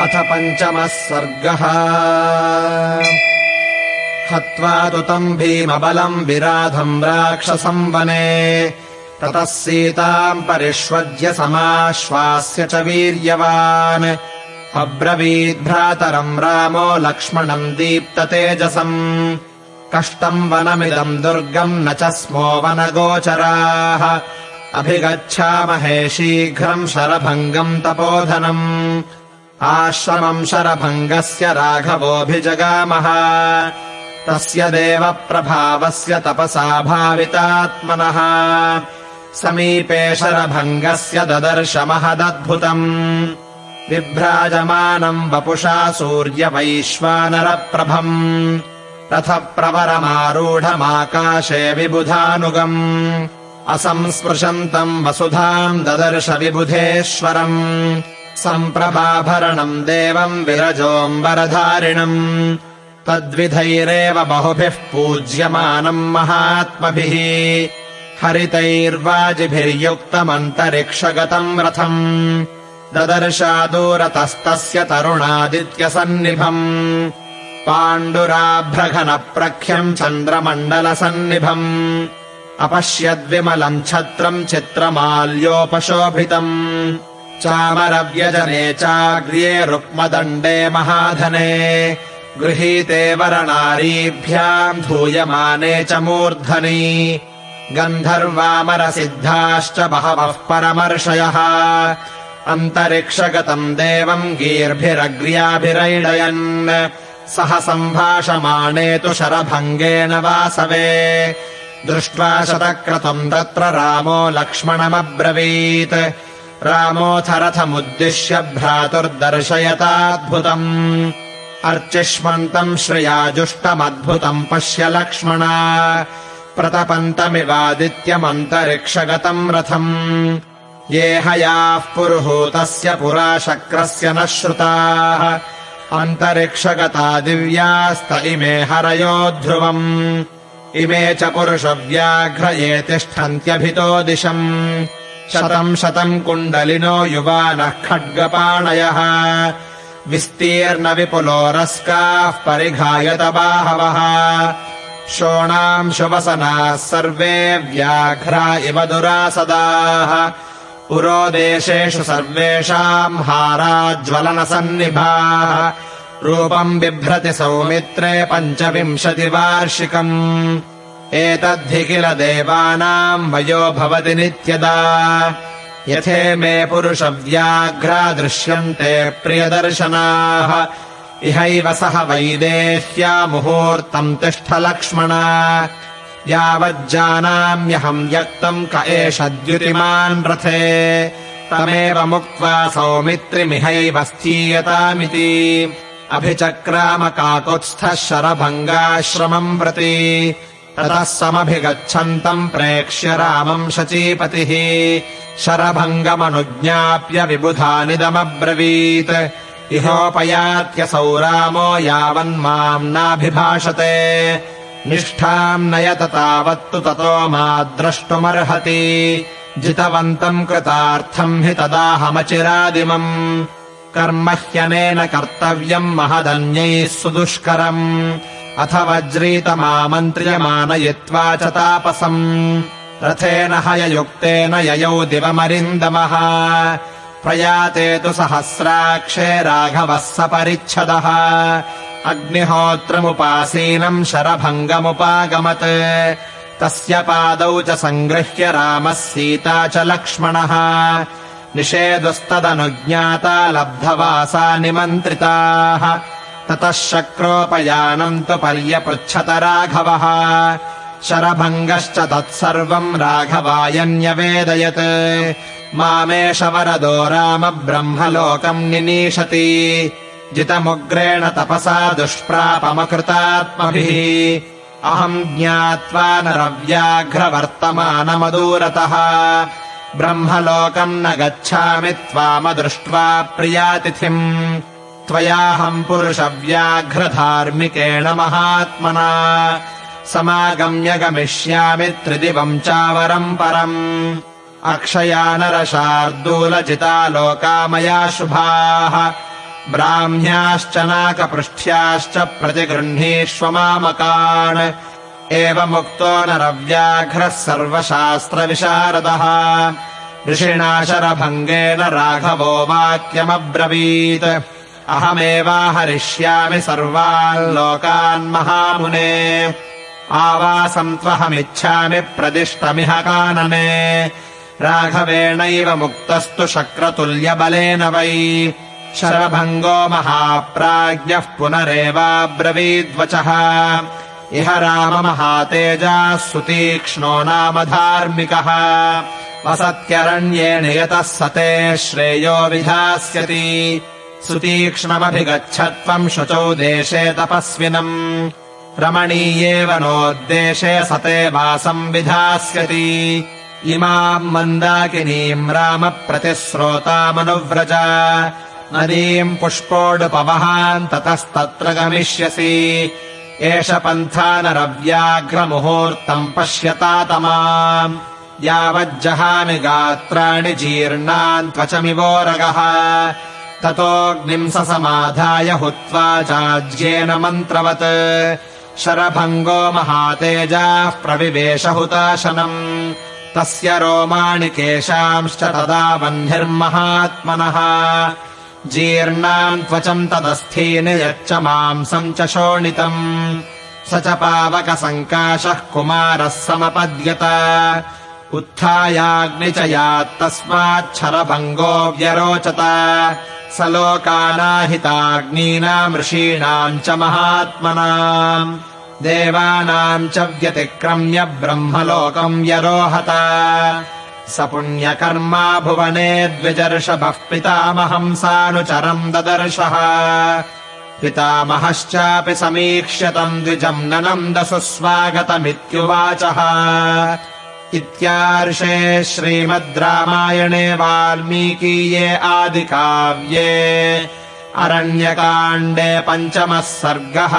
अथ पञ्चमः सर्गः। हत्वा तु तम् भीमबलम् विराधम् राक्षसम् वने। ततः सीताम् परिष्वज्य समाश्वास्य च वीर्यवान्। अब्रवीद्भ्रातरम् रामो लक्ष्मणम् दीप्ततेजसम्। कष्टम् वनमिदम् दुर्गम् न च स्मो वनगोचराः। अभिगच्छामहे शीघ्रम् शरभङ्गम् तपोधनम् आश्रमम् शरभङ्गस्य राघवोऽभिजगामः। तस्य देवप्रभावस्य तपसा भावितात्मनः। समीपे शरभङ्गस्य ददर्शमहदद्भुतम्। बिभ्राजमानम् वपुषा सूर्यवैश्वानरप्रभम्। रथप्रवरमारूढमाकाशे विबुधानुगम्। असंस्पृशन्तम् वसुधाम् ददर्श विबुधेश्वरम् सम्प्रभाभरणम् देवम् विरजोऽम्बरधारिणम्। तद्विधैरेव बहुभिः पूज्यमानम् महात्मभिः। हरितैर्वाजिभिर्युक्तमन्तरिक्षगतम् रथम्। ददर्शादूरतस्तस्य तरुणादित्यसन्निभम्। पाण्डुराभ्रघनप्रख्यम् चन्द्रमण्डलसन्निभम्। अपश्यद्विमलम् छत्रम् चित्रमाल्योपशोभितम् चामरव्यजने चाग्र्ये रुक्मदण्डे महाधने। गृहीते वरनारीभ्याम् धूयमाने च मूर्धनि। गन्धर्वामरसिद्धाश्च बहवः परमर्षयः। अन्तरिक्षगतम् देवम् गीर्भिरग्र्याभिरैडयन्। सह सम्भाषमाणे तु शरभङ्गेन वासवे। दृष्ट्वा शतक्रतुम् तत्र रामो लक्ष्मणमब्रवीत् रामोऽथ रथमुद्दिश्य भ्रातुर्दर्शयताद्भुतम्। अर्चिष्मन्तम् श्रियाजुष्टमद्भुतम् पश्य लक्ष्मणा। प्रतपन्तमिवादित्यमन्तरिक्षगतम् रथम्। ये हयाः पुरुहूतस्य पुरा शक्रस्य न श्रुताः। अन्तरिक्षगता दिव्यास्त इमे हरयो ध्रुवम्। इमे च पुरुषव्याघ्रये तिष्ठन्त्यभितो दिशम् शतम् शतम् कुण्डलिनो युवानः खड्गपाणयः। विस्तीर्णविपुलोरस्काः परिघायत बाहवः। शोणांशुवसनाः सर्वे व्याघ्रा इव दुरासदाः। पुरोदेशेषु सर्वेषाम् हाराज्वलनसन्निभाः रूपम् बिभ्रति सौमित्रे पञ्चविंशतिवार्षिकम् एतद्धि किल देवानाम् वयो भवति नित्यदा। यथे मे पुरुषव्याघ्रा दृश्यन्ते प्रियदर्शनाः। इहैव सह वैदेह्या मुहूर्तम् तिष्ठ लक्ष्मणा यावज्जानाम्यहम् व्यक्तम् क एष द्युतिमान् रथे। तमेव मुक्त्वा सौमित्रिमिहैव स्थीयतामिति। अभिचक्राम काकुत्स्थः शरभङ्गाश्रमम् प्रति ततः समभिगच्छन्तम् प्रेक्ष्य रामम् शचीपतिः। शरभङ्गमनुज्ञाप्य विबुधानिदमब्रवीत्। इहोपयात्यसौ रामो यावन्माम् नाभिभाषते। निष्ठाम् नयत तावत्तु ततो मा द्रष्टुमर्हति। जितवन्तम् कृतार्थम् हि तदाहमचिरादिमम्। कर्म ह्यनेन कर्तव्यम् महदन्यैः सुदुष्करम् अथ वज्रीतमामन्त्र्यमानयित्वा च तापसम्। रथेन हययुक्तेन ययौ दिवमरिन्दमः। प्रयाते तु सहस्राक्षे राघवः सपरिच्छदः अग्निहोत्रमुपासीनम् शरभङ्गमुपागमत्। तस्य पादौ च सङ्गृह्य रामः सीता च लक्ष्मणः। निषेदुस्तदनुज्ञाता लब्धवासा निमन्त्रिताः ततः शक्रोपयानम् तु पर्यपृच्छत राघवः शरभङ्गश्च तत्सर्वम् राघवायन्यवेदयत्। मामेष वरदो राम ब्रह्मलोकम् निनीशति जितमुग्रेण तपसा दुष्प्रापमकृतात्मभिः। अहम् ज्ञात्वा नरव्याघ्रवर्तमानमदूरतः। ब्रह्मलोकम् न गच्छामि त्वामदृष्ट्वा प्रियातिथिम् त्वयाहम् पुरुषव्याघ्रधार्मिकेण महात्मना। समागम्य गमिष्यामि त्रिदिवम् चावरम् परम्। अक्षया नरशार्दूलजिता लोका मया शुभाः। ब्राह्म्याश्च नाकपृष्ठ्याश्च प्रतिगृह्णीष्व मामकान्। एवमुक्तो नरव्याघ्रः सर्वशास्त्रविशारदः। ऋषिणा शरभङ्गेन राघवो वाक्यमब्रवीत् अहमेवाहरिष्यामि सर्वान् लोकान् महामुने। आवासम् त्वहमिच्छामि प्रदिष्टमिह कानने। राघवेणैव मुक्तस्तु शक्रतुल्यबलेन वै। शरभङ्गो महाप्राज्ञः पुनरेवाब्रवीद्वचः। इह राममहातेजाः सुतीक्ष्णो नाम धार्मिकः। वसत्यरण्येन यतः सते श्रेयो विधास्यति सुतीक्ष्णमभिगच्छ त्वम् शुचौ देशे तपस्विनम्। रमणीयेव नोद्देशे सते वासम् विधास्यति इमाम् मन्दाकिनीम् रामप्रतिस्रोतामनुव्रज नदीम् पुष्पोडुपवहान् ततस्तत्र गमिष्यसि। एष पन्था नरव्याघ्रमुहूर्तम् पश्यतातमाम् यावज्जहामि गात्राणि जीर्णान् त्वचमिवोरगः ततोऽग्निम् स समाधाय हुत्वा चाज्येन मन्त्रवत्। शरभङ्गो महातेजाः प्रविवेशहुताशनम्। तस्य रोमाणि केशांश्च तदा वह्निर्महात्मनः। जीर्णाम् त्वचम् तदस्थीनि यच्च मांसम् च शोणितम्। स च पावकसङ्काशः कुमारः समपद्यत उत्थायाग्नि च यात्तस्माच्छरभङ्गो व्यरोचत। स लोकानाहिताग्नीनाम् ऋषीणाम् च महात्मनाम्। देवानाम् च व्यतिक्रम्य ब्रह्मलोकम् व्यरोहत। स पुण्यकर्मा भुवने द्विजर्षभः पितामहम् सानुचरम् ददर्शः। पितामहश्चापि समीक्ष्यतम् द्विजम् ननन्दसुस्वागतमित्युवाचः इत्यार्षे श्रीमद् रामायणे वाल्मीकीये आदिकाव्ये अरण्यकाण्डे पञ्चमः सर्गः